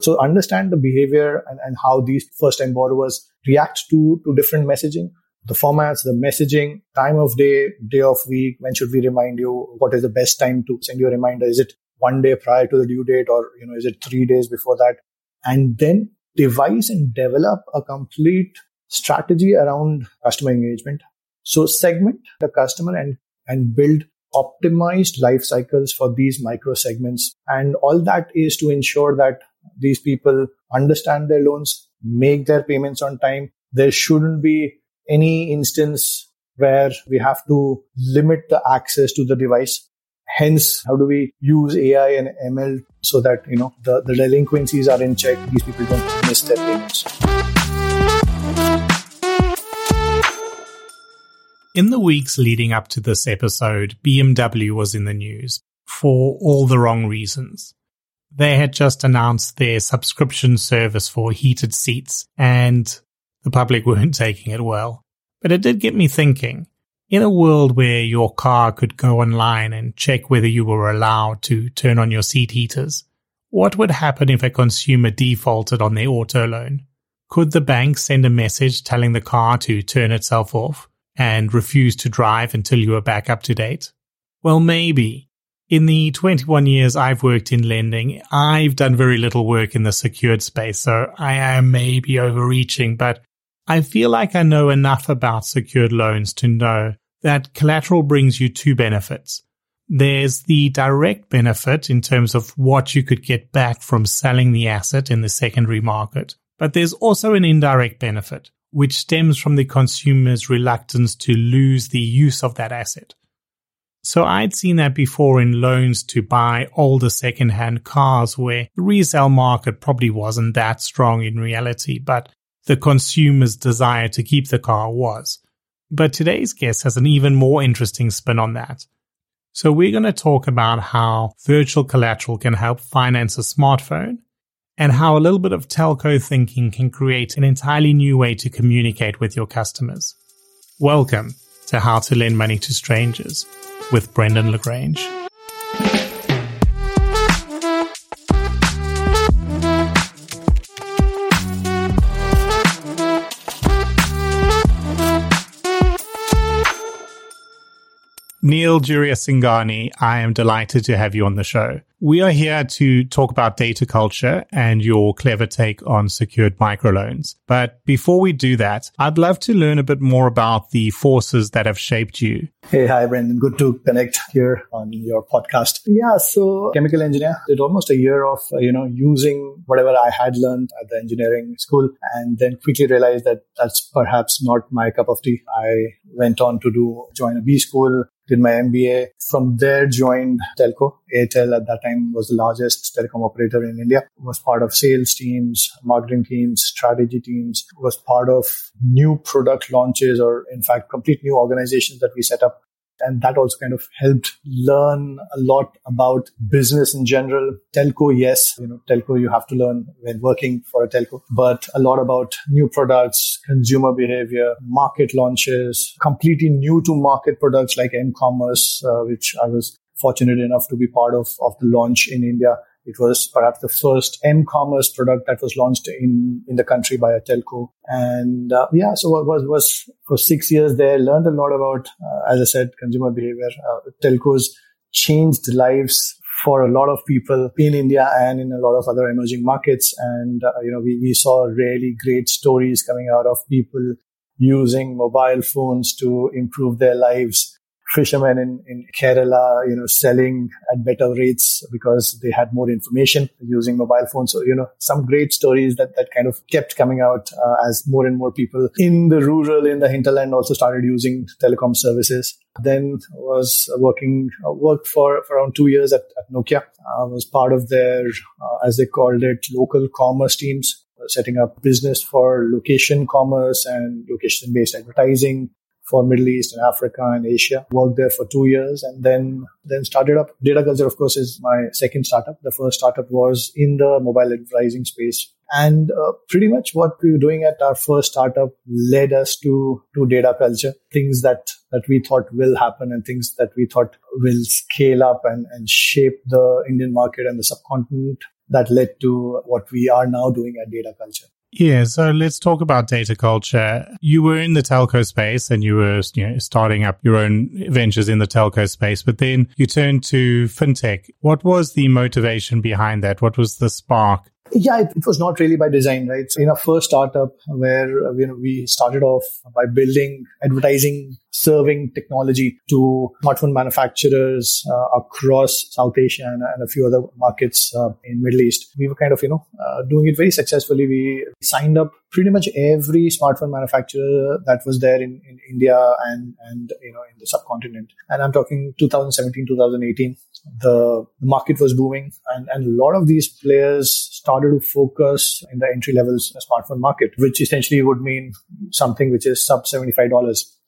So understand the behavior and, and how these first time borrowers react to, to different messaging. The formats, the messaging, time of day, day of week, when should we remind you? What is the best time to send you a reminder? Is it one day prior to the due date or, you know, is it three days before that? And then devise and develop a complete strategy around customer engagement. So segment the customer and, and build optimized life cycles for these micro segments. And all that is to ensure that these people understand their loans, make their payments on time. There shouldn't be any instance where we have to limit the access to the device. Hence, how do we use AI and ML so that, you know, the, the delinquencies are in check. These people don't miss their payments. In the weeks leading up to this episode, BMW was in the news for all the wrong reasons. They had just announced their subscription service for heated seats and the public weren't taking it well. But it did get me thinking. In a world where your car could go online and check whether you were allowed to turn on your seat heaters, what would happen if a consumer defaulted on their auto loan? Could the bank send a message telling the car to turn itself off? and refuse to drive until you were back up to date? Well, maybe. In the 21 years I've worked in lending, I've done very little work in the secured space, so I am maybe overreaching, but I feel like I know enough about secured loans to know that collateral brings you two benefits. There's the direct benefit in terms of what you could get back from selling the asset in the secondary market, but there's also an indirect benefit which stems from the consumer's reluctance to lose the use of that asset. So I'd seen that before in loans to buy older secondhand cars where the resale market probably wasn't that strong in reality, but the consumer's desire to keep the car was. But today's guest has an even more interesting spin on that. So we're going to talk about how virtual collateral can help finance a smartphone and how a little bit of telco thinking can create an entirely new way to communicate with your customers. Welcome to How to Lend Money to Strangers with Brendan Le Grange. Neel Juriasingani, I am delighted to have you on the show. We are here to talk about DataCultr and your clever take on secured microloans. But before we do that, I'd love to learn a bit more about the forces that have shaped you. Hey, hi, Brendan. Good to connect here on your podcast. Yeah, so chemical engineer did almost a year of, uh, you know, using whatever I had learned at the engineering school and then quickly realized that that's perhaps not my cup of tea. I went on to do join a B school, did my MBA. From there, joined Telco. Airtel at that time was the largest telecom operator in India. Was part of sales teams, marketing teams, strategy teams. Was part of new product launches, or in fact, complete new organizations that we set up and that also kind of helped learn a lot about business in general. Telco, yes, you know, telco you have to learn when working for a telco, but a lot about new products, consumer behavior, market launches, completely new to market products like m-commerce, uh, which I was fortunate enough to be part of, of the launch in India it was perhaps the first m-commerce product that was launched in, in the country by a telco. And uh, yeah, so I was, was for six years there, learned a lot about, uh, as I said, consumer behavior. Uh, telcos changed lives for a lot of people in India and in a lot of other emerging markets. And, uh, you know, we, we saw really great stories coming out of people using mobile phones to improve their lives fishermen in, in Kerala, you know, selling at better rates because they had more information using mobile phones. So, you know, some great stories that, that kind of kept coming out uh, as more and more people in the rural, in the hinterland also started using telecom services. Then was working, uh, worked for, for around two years at, at Nokia. I was part of their, uh, as they called it, local commerce teams setting up business for location commerce and location based advertising for Middle East and Africa and Asia. Worked there for two years and then then started up. DataCultr, of course, is my second startup. The first startup was in the mobile advertising space. And uh, pretty much what we were doing at our first startup led us to, to DataCultr, things that, that we thought will happen and things that we thought will scale up and, and shape the Indian market and the subcontinent that led to what we are now doing at DataCultr. Yeah, so let's talk about DataCultr. You were in the telco space and you were you know, starting up your own ventures in the telco space, but then you turned to fintech. What was the motivation behind that? What was the spark? Yeah, it, it, was not really by design, right? So in our first startup where uh, you know we started off by building advertising serving technology to smartphone manufacturers uh, across South Asia and, and, a few other markets uh, in Middle East. We were kind of, you know, uh, doing it very successfully. We signed up pretty much every smartphone manufacturer that was there in, in India and, and, you know, in the subcontinent. And I'm talking 2017, 2018. The, the market was booming and, and a lot of these players started to focus in the entry levels smartphone market, which essentially would mean something which is sub $75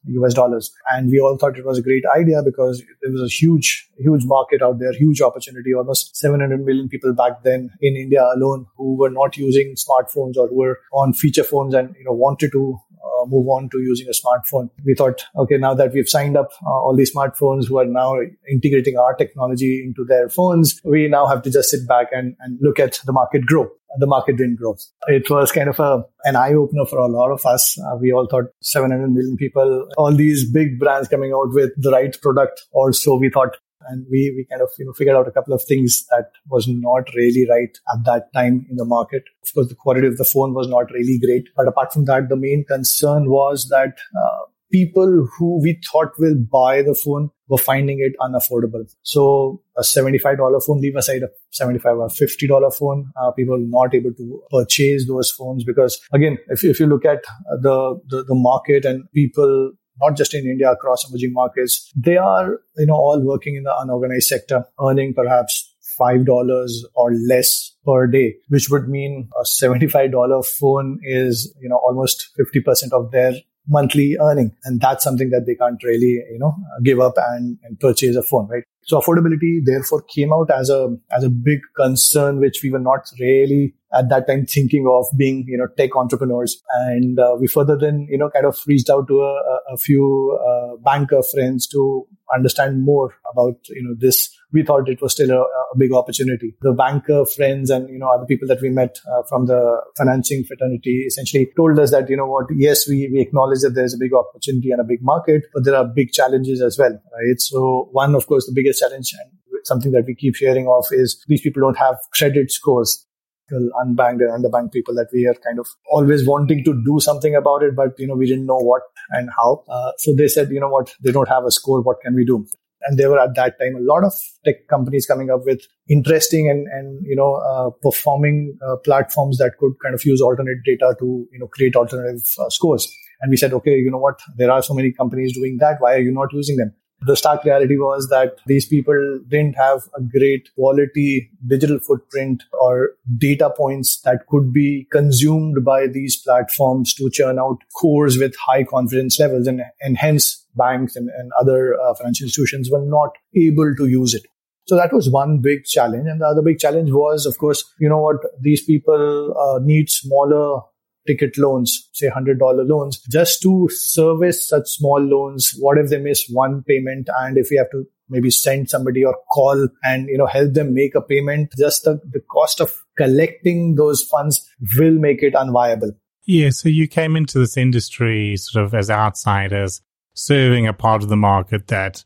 US dollars. And we all thought it was a great idea because there was a huge, huge market out there, huge opportunity, almost 700 million people back then in India alone who were not using smartphones or were on feature phones and, you know, wanted to uh, move on to using a smartphone. We thought, okay, now that we've signed up uh, all these smartphones who are now integrating our technology into their phones, we now have to just sit back and, and look at the market grow the market didn't grow. It was kind of a, an eye opener for a lot of us. Uh, we all thought 700 million people, all these big brands coming out with the right product. Also, we thought, and we, we kind of, you know, figured out a couple of things that was not really right at that time in the market. Of course, the quality of the phone was not really great. But apart from that, the main concern was that, uh, people who we thought will buy the phone were finding it unaffordable. So a $75 phone, leave aside a 75 or $50 phone, uh, people not able to purchase those phones because again, if, if you look at the, the, the market and people not just in India, across emerging markets, they are, you know, all working in the unorganized sector, earning perhaps $5 or less per day, which would mean a $75 phone is, you know, almost 50% of their monthly earning. And that's something that they can't really, you know, give up and, and purchase a phone, right? So affordability therefore came out as a, as a big concern, which we were not really at that time thinking of being, you know, tech entrepreneurs. And uh, we further then, you know, kind of reached out to a, a few uh, banker friends to understand more about, you know, this. We thought it was still a, a big opportunity. The banker friends and, you know, other people that we met uh, from the financing fraternity essentially told us that, you know what, yes, we, we acknowledge that there's a big opportunity and a big market, but there are big challenges as well, right? So one, of course, the biggest challenge and something that we keep hearing of is these people don't have credit scores unbanked and underbanked people that we are kind of always wanting to do something about it, but you know we didn't know what and how. Uh, so they said, you know what, they don't have a score. What can we do? And there were at that time a lot of tech companies coming up with interesting and and you know uh, performing uh, platforms that could kind of use alternate data to you know create alternative uh, scores. And we said, okay, you know what, there are so many companies doing that. Why are you not using them? The stark reality was that these people didn't have a great quality digital footprint or data points that could be consumed by these platforms to churn out cores with high confidence levels. And, and hence banks and, and other uh, financial institutions were not able to use it. So that was one big challenge. And the other big challenge was, of course, you know what, these people uh, need smaller ticket loans, say $100 loans, just to service such small loans. What if they miss one payment? And if we have to maybe send somebody or call and, you know, help them make a payment, just the, the cost of collecting those funds will make it unviable. Yeah. So you came into this industry sort of as outsiders, serving a part of the market that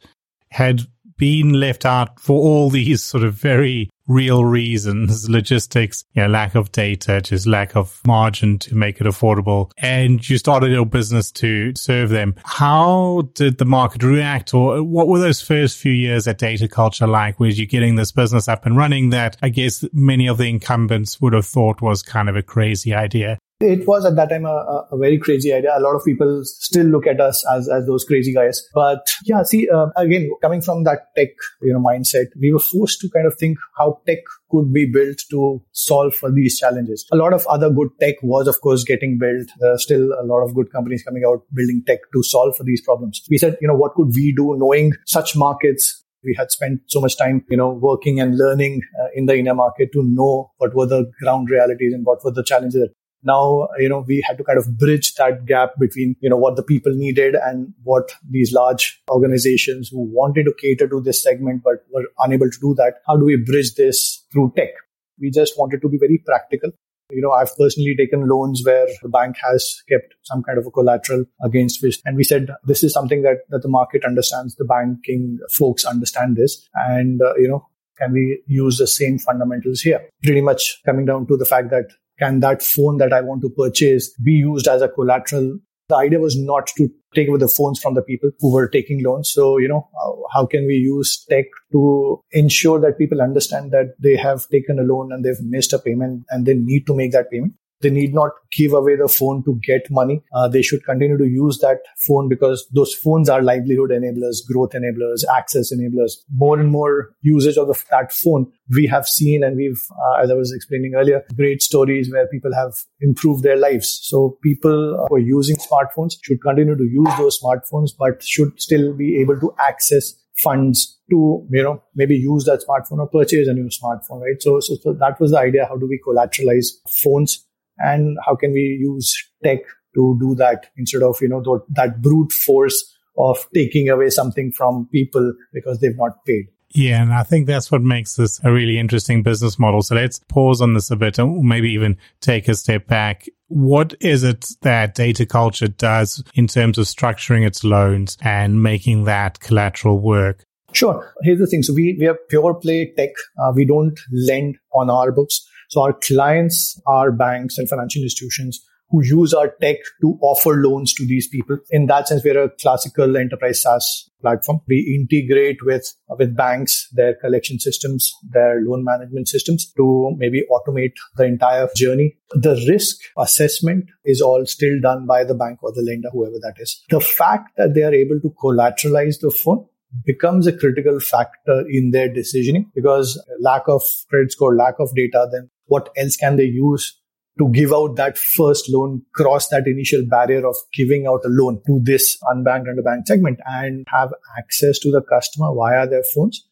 had been left out for all these sort of very real reasons, logistics, you know, lack of data, just lack of margin to make it affordable. And you started your business to serve them. How did the market react or what were those first few years at DataCultr like? Was you getting this business up and running that I guess many of the incumbents would have thought was kind of a crazy idea? It was at that time a, a, very crazy idea. A lot of people still look at us as, as those crazy guys. But yeah, see, uh, again, coming from that tech, you know, mindset, we were forced to kind of think how tech could be built to solve for these challenges. A lot of other good tech was, of course, getting built. There are still a lot of good companies coming out building tech to solve for these problems. We said, you know, what could we do knowing such markets we had spent so much time, you know, working and learning uh, in the inner market to know what were the ground realities and what were the challenges that now you know we had to kind of bridge that gap between you know what the people needed and what these large organizations who wanted to cater to this segment but were unable to do that. How do we bridge this through tech? We just wanted to be very practical. You know, I've personally taken loans where the bank has kept some kind of a collateral against which, and we said this is something that, that the market understands, the banking folks understand this, and, uh, you know, can we use the same fundamentals here? Pretty much coming down to the fact that can that phone that I want to purchase be used as a collateral? The idea was not to take away the phones from the people who were taking loans. So, you know, how can we use tech to ensure that people understand that they have taken a loan and they've missed a payment and they need to make that payment? They need not give away the phone to get money. Uh, they should continue to use that phone because those phones are livelihood enablers, growth enablers, access enablers. More and more usage of the, that phone we have seen, and we've, uh, as I was explaining earlier, great stories where people have improved their lives. So people who are using smartphones should continue to use those smartphones, but should still be able to access funds to you know maybe use that smartphone or purchase a new smartphone right so, so so that was the idea how do we collateralize phones and how can we use tech to do that instead of you know th- that brute force of taking away something from people because they've not paid yeah, and I think that's what makes this a really interesting business model. So let's pause on this a bit and maybe even take a step back. What is it that DataCultr does in terms of structuring its loans and making that collateral work? Sure. Here's the thing. So we, we are pure play tech. Uh, we don't lend on our books. So our clients are banks and financial institutions who use our tech to offer loans to these people. In that sense, we're a classical enterprise SaaS platform. We integrate with, with banks, their collection systems, their loan management systems to maybe automate the entire journey. The risk assessment is all still done by the bank or the lender, whoever that is. The fact that they are able to collateralize the phone becomes a critical factor in their decisioning because lack of credit score, lack of data, then what else can they use to give out that first loan, cross that initial barrier of giving out a loan to this unbanked underbanked segment and have access to the customer via their phones.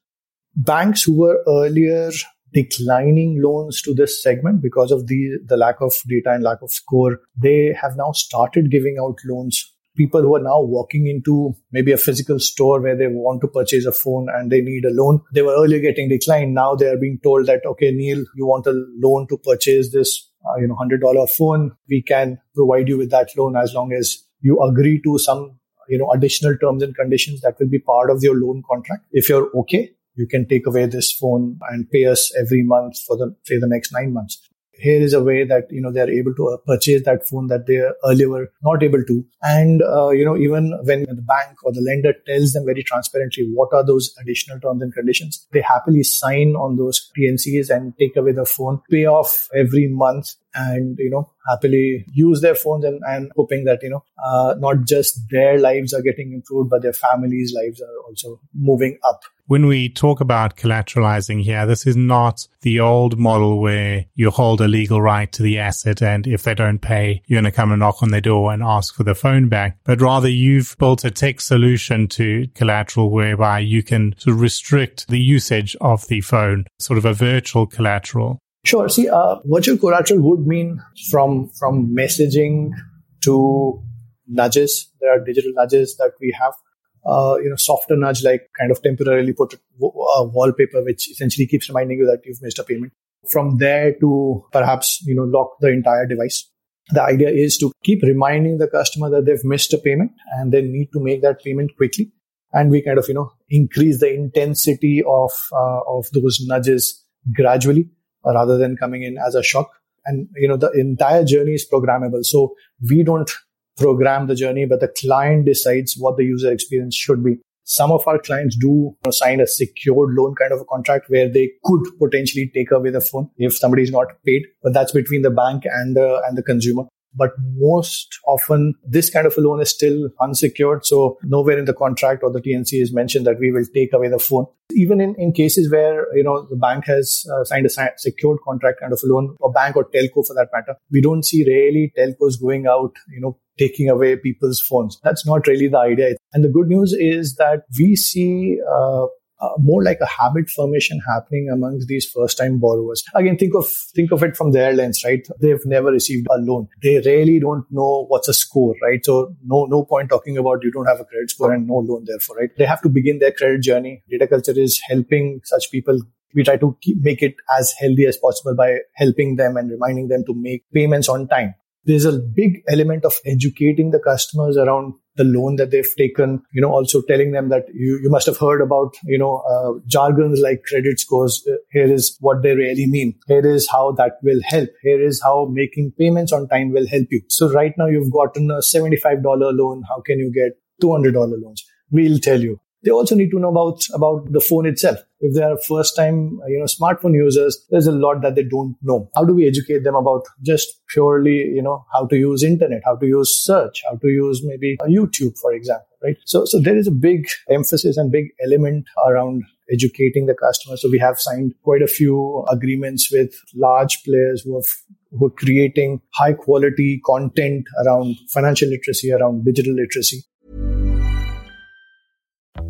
Banks who were earlier declining loans to this segment because of the, the lack of data and lack of score, they have now started giving out loans people who are now walking into maybe a physical store where they want to purchase a phone and they need a loan. They were earlier getting declined. Now they are being told that, okay, Neel, you want a loan to purchase this, uh, you know, hundred dollar phone. We can provide you with that loan as long as you agree to some, you know, additional terms and conditions that will be part of your loan contract. If you're okay, you can take away this phone and pay us every month for the, say, the next nine months here is a way that you know they are able to uh, purchase that phone that they earlier were not able to. And uh, you know even when the bank or the lender tells them very transparently what are those additional terms and conditions they happily sign on those TNCs and take away the phone pay off every month and you know happily use their phones and, and hoping that you know uh, not just their lives are getting improved but their families lives are also moving up when we talk about collateralizing here, this is not the old model where you hold a legal right to the asset. And if they don't pay, you're going to come and knock on their door and ask for the phone back. But rather you've built a tech solution to collateral whereby you can sort of restrict the usage of the phone, sort of a virtual collateral. Sure. See, uh, virtual collateral would mean from, from messaging to nudges. There are digital nudges that we have uh, you know, softer nudge like kind of temporarily put a wallpaper, which essentially keeps reminding you that you've missed a payment. From there to perhaps, you know, lock the entire device. The idea is to keep reminding the customer that they've missed a payment and they need to make that payment quickly. and we kind of you know increase the intensity of uh, of those nudges gradually rather than coming in as a shock. And you know the entire journey is programmable. So we don't program the journey but the client decides what the user experience should be. Some of our clients do sign a secured loan kind of a contract where they could potentially take away the phone if somebody is not paid but that's between the bank and the and the consumer but most often this kind of a loan is still unsecured. So nowhere in the contract or the TNC is mentioned that we will take away the phone. Even in, in cases where, you know, the bank has uh, signed a secured contract kind of a loan or bank or telco for that matter, we don't see really telcos going out, you know, taking away people's phones. That's not really the idea. And the good news is that we see uh, uh, more like a habit formation happening amongst these first time borrowers. Again think of think of it from their lens right? They've never received a loan. They really don't know what's a score right? So no no point talking about you don't have a credit score and no loan therefore right? They have to begin their credit journey. DataCultr is helping such people. We try to keep, make it as healthy as possible by helping them and reminding them to make payments on time there's a big element of educating the customers around the loan that they've taken, you know, also telling them that you, you must have heard about, you know, uh, jargons like credit scores. Uh, here is what they really mean. Here is how that will help. Here is how making payments on time will help you. So right now you've gotten a $75 loan. How can you get $200 loans? We'll tell you. They also need to know about, about the phone itself. If they are first time, you know, smartphone users, there's a lot that they don't know. How do we educate them about just purely, you know, how to use internet, how to use search, how to use maybe YouTube, for example, right? So, so there is a big emphasis and big element around educating the customer. So we have signed quite a few agreements with large players who have who are creating high quality content around financial literacy, around digital literacy.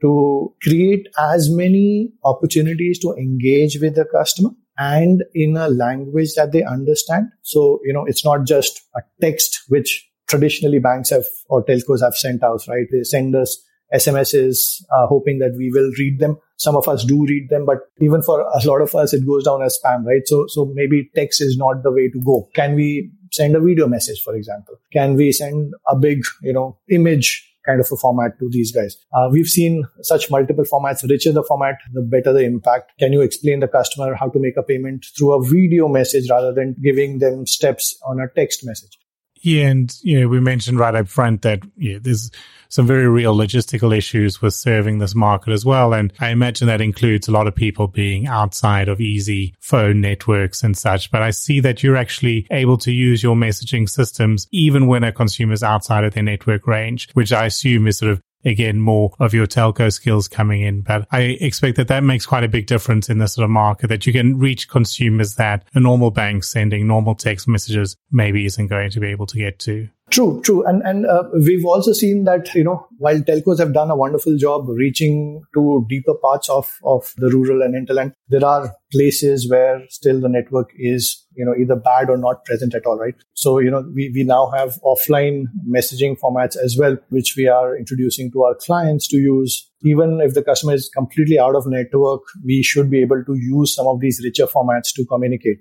to create as many opportunities to engage with the customer and in a language that they understand. So, you know, it's not just a text which traditionally banks have or telcos have sent out, right? They send us SMSs, uh, hoping that we will read them. Some of us do read them, but even for a lot of us, it goes down as spam, right? So, so maybe text is not the way to go. Can we send a video message, for example? Can we send a big, you know, image kind of a format to these guys. Uh, we've seen such multiple formats. Richer the format, the better the impact. Can you explain the customer how to make a payment through a video message rather than giving them steps on a text message? Yeah, and you know, we mentioned right up front that yeah, there's some very real logistical issues with serving this market as well. And I imagine that includes a lot of people being outside of easy phone networks and such. But I see that you're actually able to use your messaging systems even when a consumer is outside of their network range, which I assume is sort of again, more of your telco skills coming in. But I expect that that makes quite a big difference in this sort of market that you can reach consumers that a normal bank sending normal text messages maybe isn't going to be able to get to. True, true. And, and uh, we've also seen that, you know, while telcos have done a wonderful job reaching to deeper parts of, of the rural and hinterland, there are places where still the network is, you know, either bad or not present at all, right? So, you know, we, we now have offline messaging formats as well, which we are introducing to our clients to use. Even if the customer is completely out of network, we should be able to use some of these richer formats to communicate.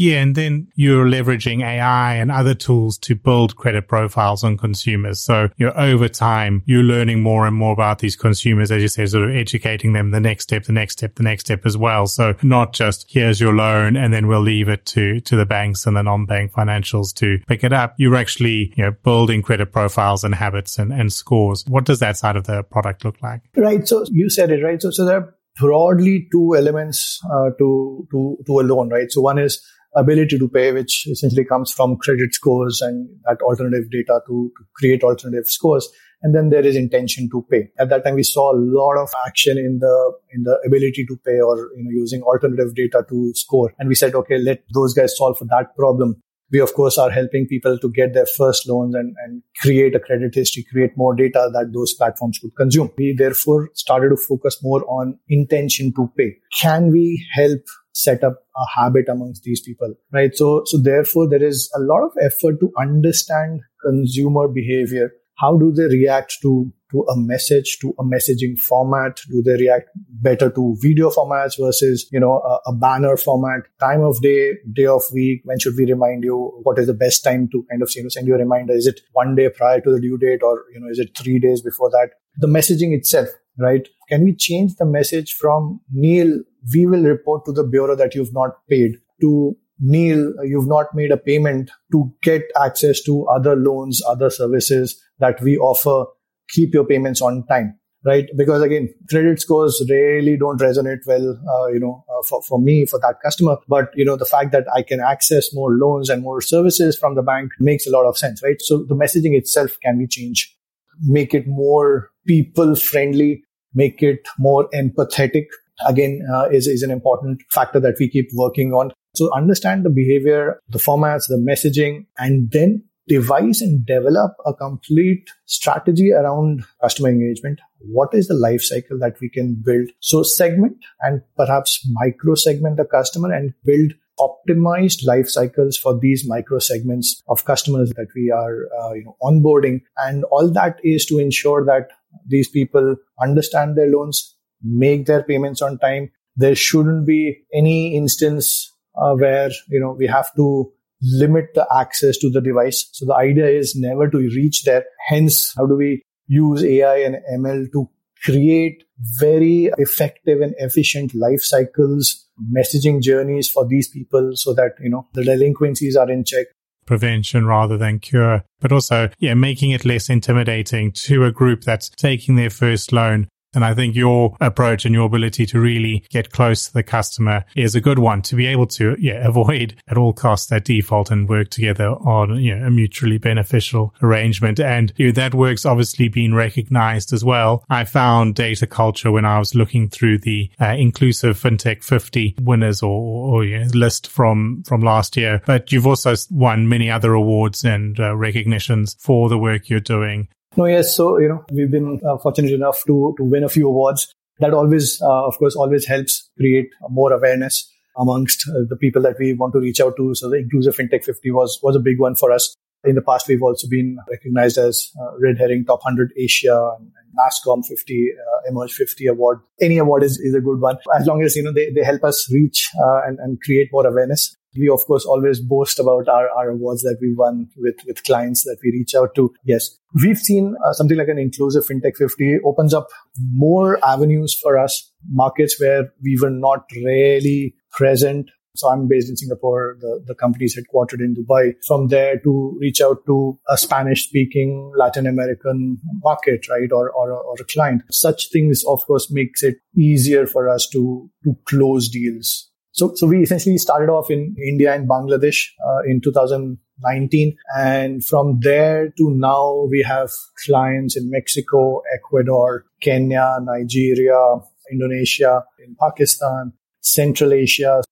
Yeah, and then you're leveraging AI and other tools to build credit profiles on consumers. So, you know, over time, you're learning more and more about these consumers, as you say, sort of educating them the next step, the next step, the next step as well. So not just here's your loan and then we'll leave it to, to the banks and the non-bank financials to pick it up. You're actually, you know, building credit profiles and habits and, and scores. What does that side of the product look like? Right. So you said it, right? So, so there are broadly two elements uh, to, to, to a loan, right? So one is ability to pay, which essentially comes from credit scores and that alternative data to, to create alternative scores. And then there is intention to pay. At that time, we saw a lot of action in the, in the ability to pay or, you know, using alternative data to score. And we said, okay, let those guys solve for that problem we of course are helping people to get their first loans and, and create a credit history, create more data that those platforms could consume. We therefore started to focus more on intention to pay. Can we help set up a habit amongst these people, right? So, so therefore there is a lot of effort to understand consumer behavior. How do they react to to a message, to a messaging format? Do they react better to video formats versus, you know, a, a, banner format? Time of day, day of week. When should we remind you? What is the best time to kind of, you know, send you a reminder? Is it one day prior to the due date or, you know, is it three days before that? The messaging itself, right? Can we change the message from Neel, we will report to the bureau that you've not paid to Neel, you've not made a payment to get access to other loans, other services that we offer. Keep your payments on time right? Because again credit scores really don't resonate well uh, you know uh, for, for me for that customer. But you know the fact that i can access more loans and more services from the bank makes a lot of sense right? So the messaging itself can be changed make it more people friendly make it more empathetic again uh, is, is an important factor that we keep working on so understand the behavior the formats the messaging and then devise and develop a complete strategy around customer engagement. What is the life cycle that we can build? So segment and perhaps micro segment the customer and build optimized life cycles for these micro segments of customers that we are uh, you know onboarding and all that is to ensure that these people understand their loans make their payments on time there shouldn't be any instance uh, where you know we have to limit the access to the device. So the idea is never to reach there. Hence, how do we use AI and ML to create very effective and efficient life cycles, messaging journeys for these people so that, you know, the delinquencies are in check. Prevention rather than cure, but also, yeah, making it less intimidating to a group that's taking their first loan and I think your approach and your ability to really get close to the customer is a good one to be able to yeah, avoid at all costs that default and work together on you know, a mutually beneficial arrangement. And you know, that work's obviously been recognized as well. I found DataCultr when I was looking through the uh, inclusive fintech 50 winners or, or yeah, list from, from last year. But you've also won many other awards and uh, recognitions for the work you're doing. No, yes. So, you know, we've been uh, fortunate enough to, to win a few awards. That always, uh, of course, always helps create more awareness amongst uh, the people that we want to reach out to. So the Inclusive FinTech 50 was, was a big one for us. In the past, we've also been recognized as uh, Red Herring Top 100 Asia and, and NASSCOM 50, uh, Emerge 50 award. Any award is, is a good one. As long as, you know, they, they help us reach uh, and, and create more awareness. We, of course, always boast about our, our awards that we won with, with clients that we reach out to. Yes, we've seen uh, something like an inclusive fintech 50 opens up more avenues for us, markets where we were not really present. So I'm based in Singapore. The, the company is headquartered in Dubai. From there to reach out to a Spanish speaking Latin American market, right? Or, or, or a client. Such things, of course, makes it easier for us to, to close deals so, so we essentially started off in India and Bangladesh uh, in 2019. And from there to now, we have clients in Mexico, Ecuador, Kenya, Nigeria, Indonesia, in Pakistan, Central Asia.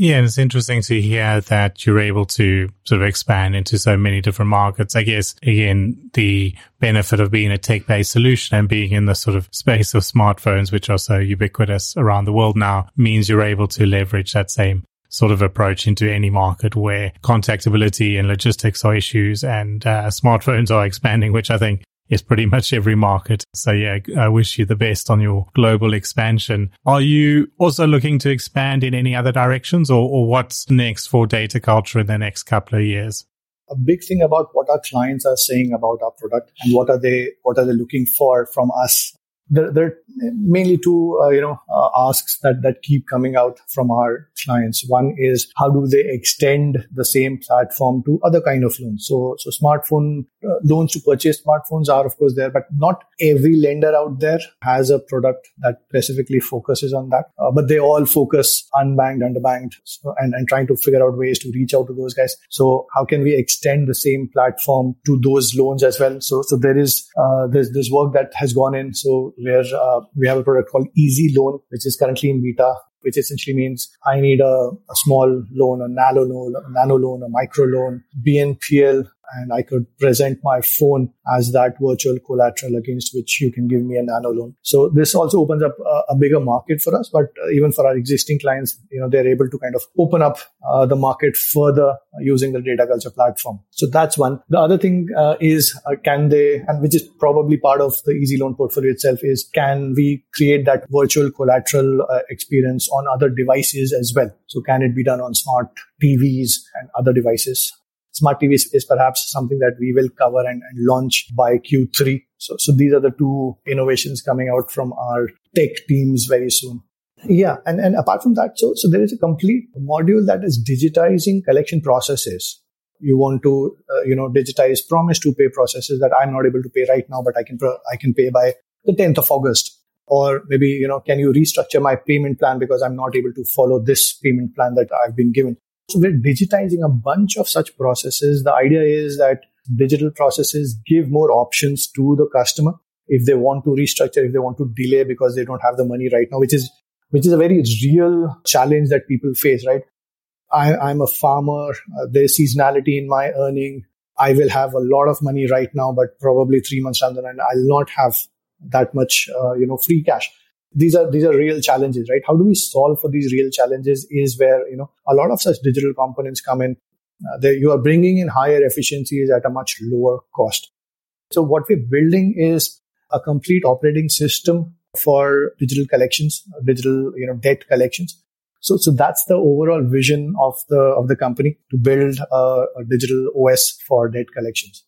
Yeah, and it's interesting to hear that you're able to sort of expand into so many different markets. I guess, again, the benefit of being a tech based solution and being in the sort of space of smartphones, which are so ubiquitous around the world now, means you're able to leverage that same sort of approach into any market where contactability and logistics are issues and uh, smartphones are expanding, which I think is pretty much every market. So yeah, I wish you the best on your global expansion. Are you also looking to expand in any other directions or, or what's next for DataCultr in the next couple of years? A big thing about what our clients are saying about our product and what are they, what are they looking for from us there, there are mainly two, uh, you know, uh, asks that, that keep coming out from our clients. One is how do they extend the same platform to other kind of loans? So, so smartphone uh, loans to purchase smartphones are of course there, but not every lender out there has a product that specifically focuses on that. Uh, but they all focus unbanked, underbanked, so, and, and trying to figure out ways to reach out to those guys. So how can we extend the same platform to those loans as well? So, so there is, uh, there's this work that has gone in. So where uh, we have a product called Easy Loan, which is currently in beta, which essentially means I need a, a small loan, a nano loan, a nano loan, a micro loan, BNPL and I could present my phone as that virtual collateral against which you can give me a nano loan. So this also opens up a, a bigger market for us, but uh, even for our existing clients, you know, they're able to kind of open up uh, the market further using the DataCultr platform. So that's one. The other thing uh, is uh, can they, and which is probably part of the easy loan portfolio itself is can we create that virtual collateral uh, experience on other devices as well? So can it be done on smart TVs and other devices? Smart TVs is perhaps something that we will cover and, and launch by Q3. So, so these are the two innovations coming out from our tech teams very soon. Yeah. And, and apart from that, so, so there is a complete module that is digitizing collection processes. You want to, uh, you know, digitize promise to pay processes that I'm not able to pay right now, but I can, pro- I can pay by the 10th of August. Or maybe, you know, can you restructure my payment plan because I'm not able to follow this payment plan that I've been given? So we're digitizing a bunch of such processes. The idea is that digital processes give more options to the customer if they want to restructure, if they want to delay because they don't have the money right now, which is which is a very real challenge that people face, right? I, am a farmer. Uh, there's seasonality in my earning. I will have a lot of money right now, but probably three months down the line, I'll not have that much, uh, you know, free cash these are these are real challenges right? How do we solve for these real challenges is where you know a lot of such digital components come in. Uh, you are bringing in higher efficiencies at a much lower cost. So what we're building is a complete operating system for digital collections digital you know debt collections. So so that's the overall vision of the of the company to build a, a digital os for debt collections.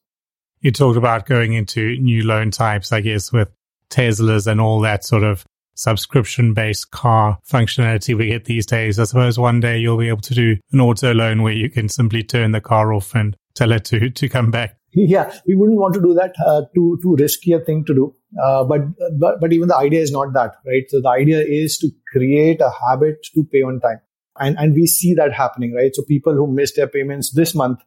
You talked about going into new loan types i guess with teslas and all that sort of subscription based car functionality we get these days. I suppose one day you'll be able to do an auto loan where you can simply turn the car off and tell it to, to come back. Yeah, we wouldn't want to do that. Uh, too too risky a thing to do. Uh, but but but even the idea is not that, right? So the idea is to create a habit to pay on time, and and we see that happening, right? So people who miss their payments this month,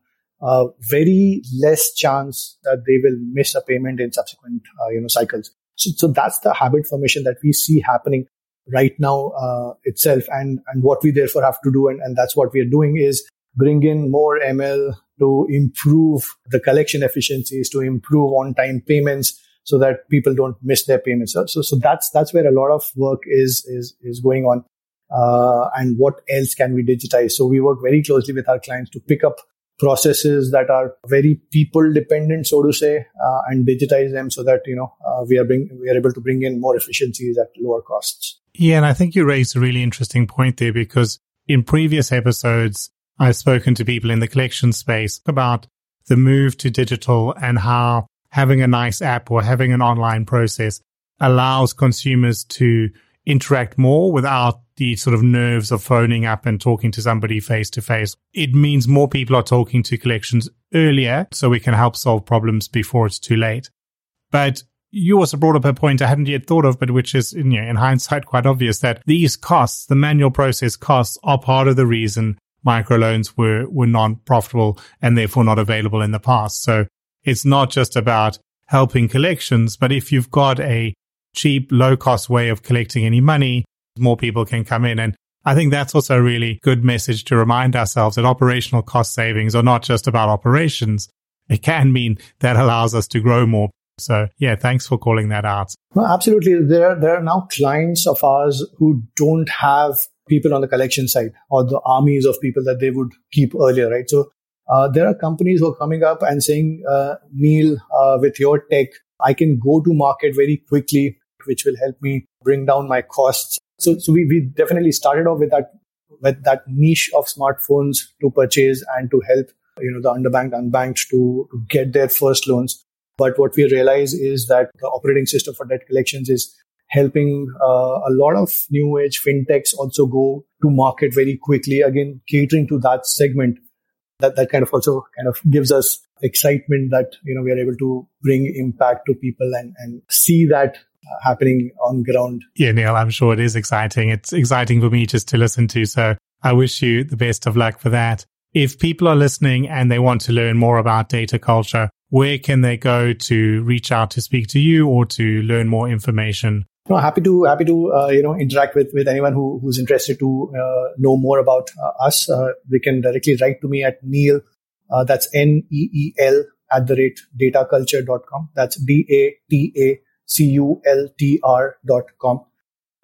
uh, very less chance that they will miss a payment in subsequent uh, you know cycles. So, so that's the habit formation that we see happening right now uh, itself. And, and what we therefore have to do, and, and that's what we are doing, is bring in more ML to improve the collection efficiencies, to improve on-time payments, so that people don't miss their payments. So, so that's that's where a lot of work is is is going on. Uh, and what else can we digitize? So we work very closely with our clients to pick up processes that are very people dependent, so to say, uh, and digitize them so that you know uh, we are bring, we are able to bring in more efficiencies at lower costs. Yeah, and I think you raised a really interesting point there because in previous episodes I've spoken to people in the collection space about the move to digital and how having a nice app or having an online process allows consumers to interact more without the sort of nerves of phoning up and talking to somebody face to face. It means more people are talking to collections earlier so we can help solve problems before it's too late. But you also brought up a point I hadn't yet thought of, but which is you know, in hindsight quite obvious that these costs, the manual process costs are part of the reason microloans were, were non-profitable and therefore not available in the past. So it's not just about helping collections, but if you've got a cheap, low cost way of collecting any money, more people can come in. And I think that's also a really good message to remind ourselves that operational cost savings are not just about operations. It can mean that allows us to grow more. So yeah, thanks for calling that out. No, absolutely. There are, there are now clients of ours who don't have people on the collection side or the armies of people that they would keep earlier, right? So uh, there are companies who are coming up and saying, uh, Neel, uh, with your tech, I can go to market very quickly which will help me bring down my costs. So, so we, we definitely started off with that, with that niche of smartphones to purchase and to help, you know, the underbanked, unbanked to, to get their first loans. But what we realize is that the operating system for debt collections is helping uh, a lot of new age fintechs also go to market very quickly. Again, catering to that segment that, that kind of also kind of gives us excitement that, you know, we are able to bring impact to people and, and see that happening on ground. Yeah, Neel, I'm sure it is exciting. It's exciting for me just to listen to. So I wish you the best of luck for that. If people are listening and they want to learn more about DataCultr, where can they go to reach out to speak to you or to learn more information? No, happy to happy to uh, you know interact with with anyone who who's interested to uh, know more about uh, us. Uh, they can directly write to me at Neel. Uh, that's N E E L at the rate datacultr.com. That's D A T A C U L T R dot com.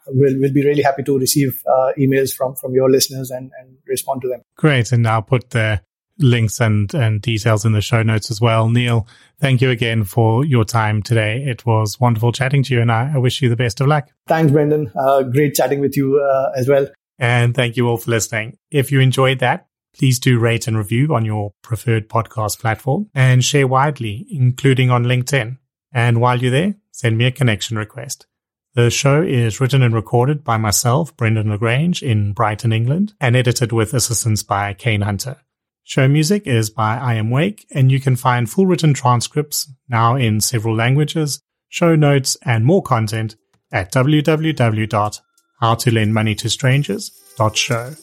We'll, we'll be really happy to receive uh, emails from, from your listeners and, and respond to them. Great. And I'll put the links and, and details in the show notes as well. Neel, thank you again for your time today. It was wonderful chatting to you and I, I wish you the best of luck. Thanks, Brendan. Uh, great chatting with you uh, as well. And thank you all for listening. If you enjoyed that, please do rate and review on your preferred podcast platform and share widely, including on LinkedIn. And while you're there, send me a connection request. The show is written and recorded by myself, Brendan Le Grange, in Brighton, England, and edited with assistance by Kane Hunter. Show music is by I Am Wake, and you can find full written transcripts now in several languages, show notes, and more content at www.howtolendmoneytostrangers.show.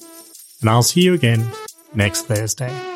And I'll see you again next Thursday.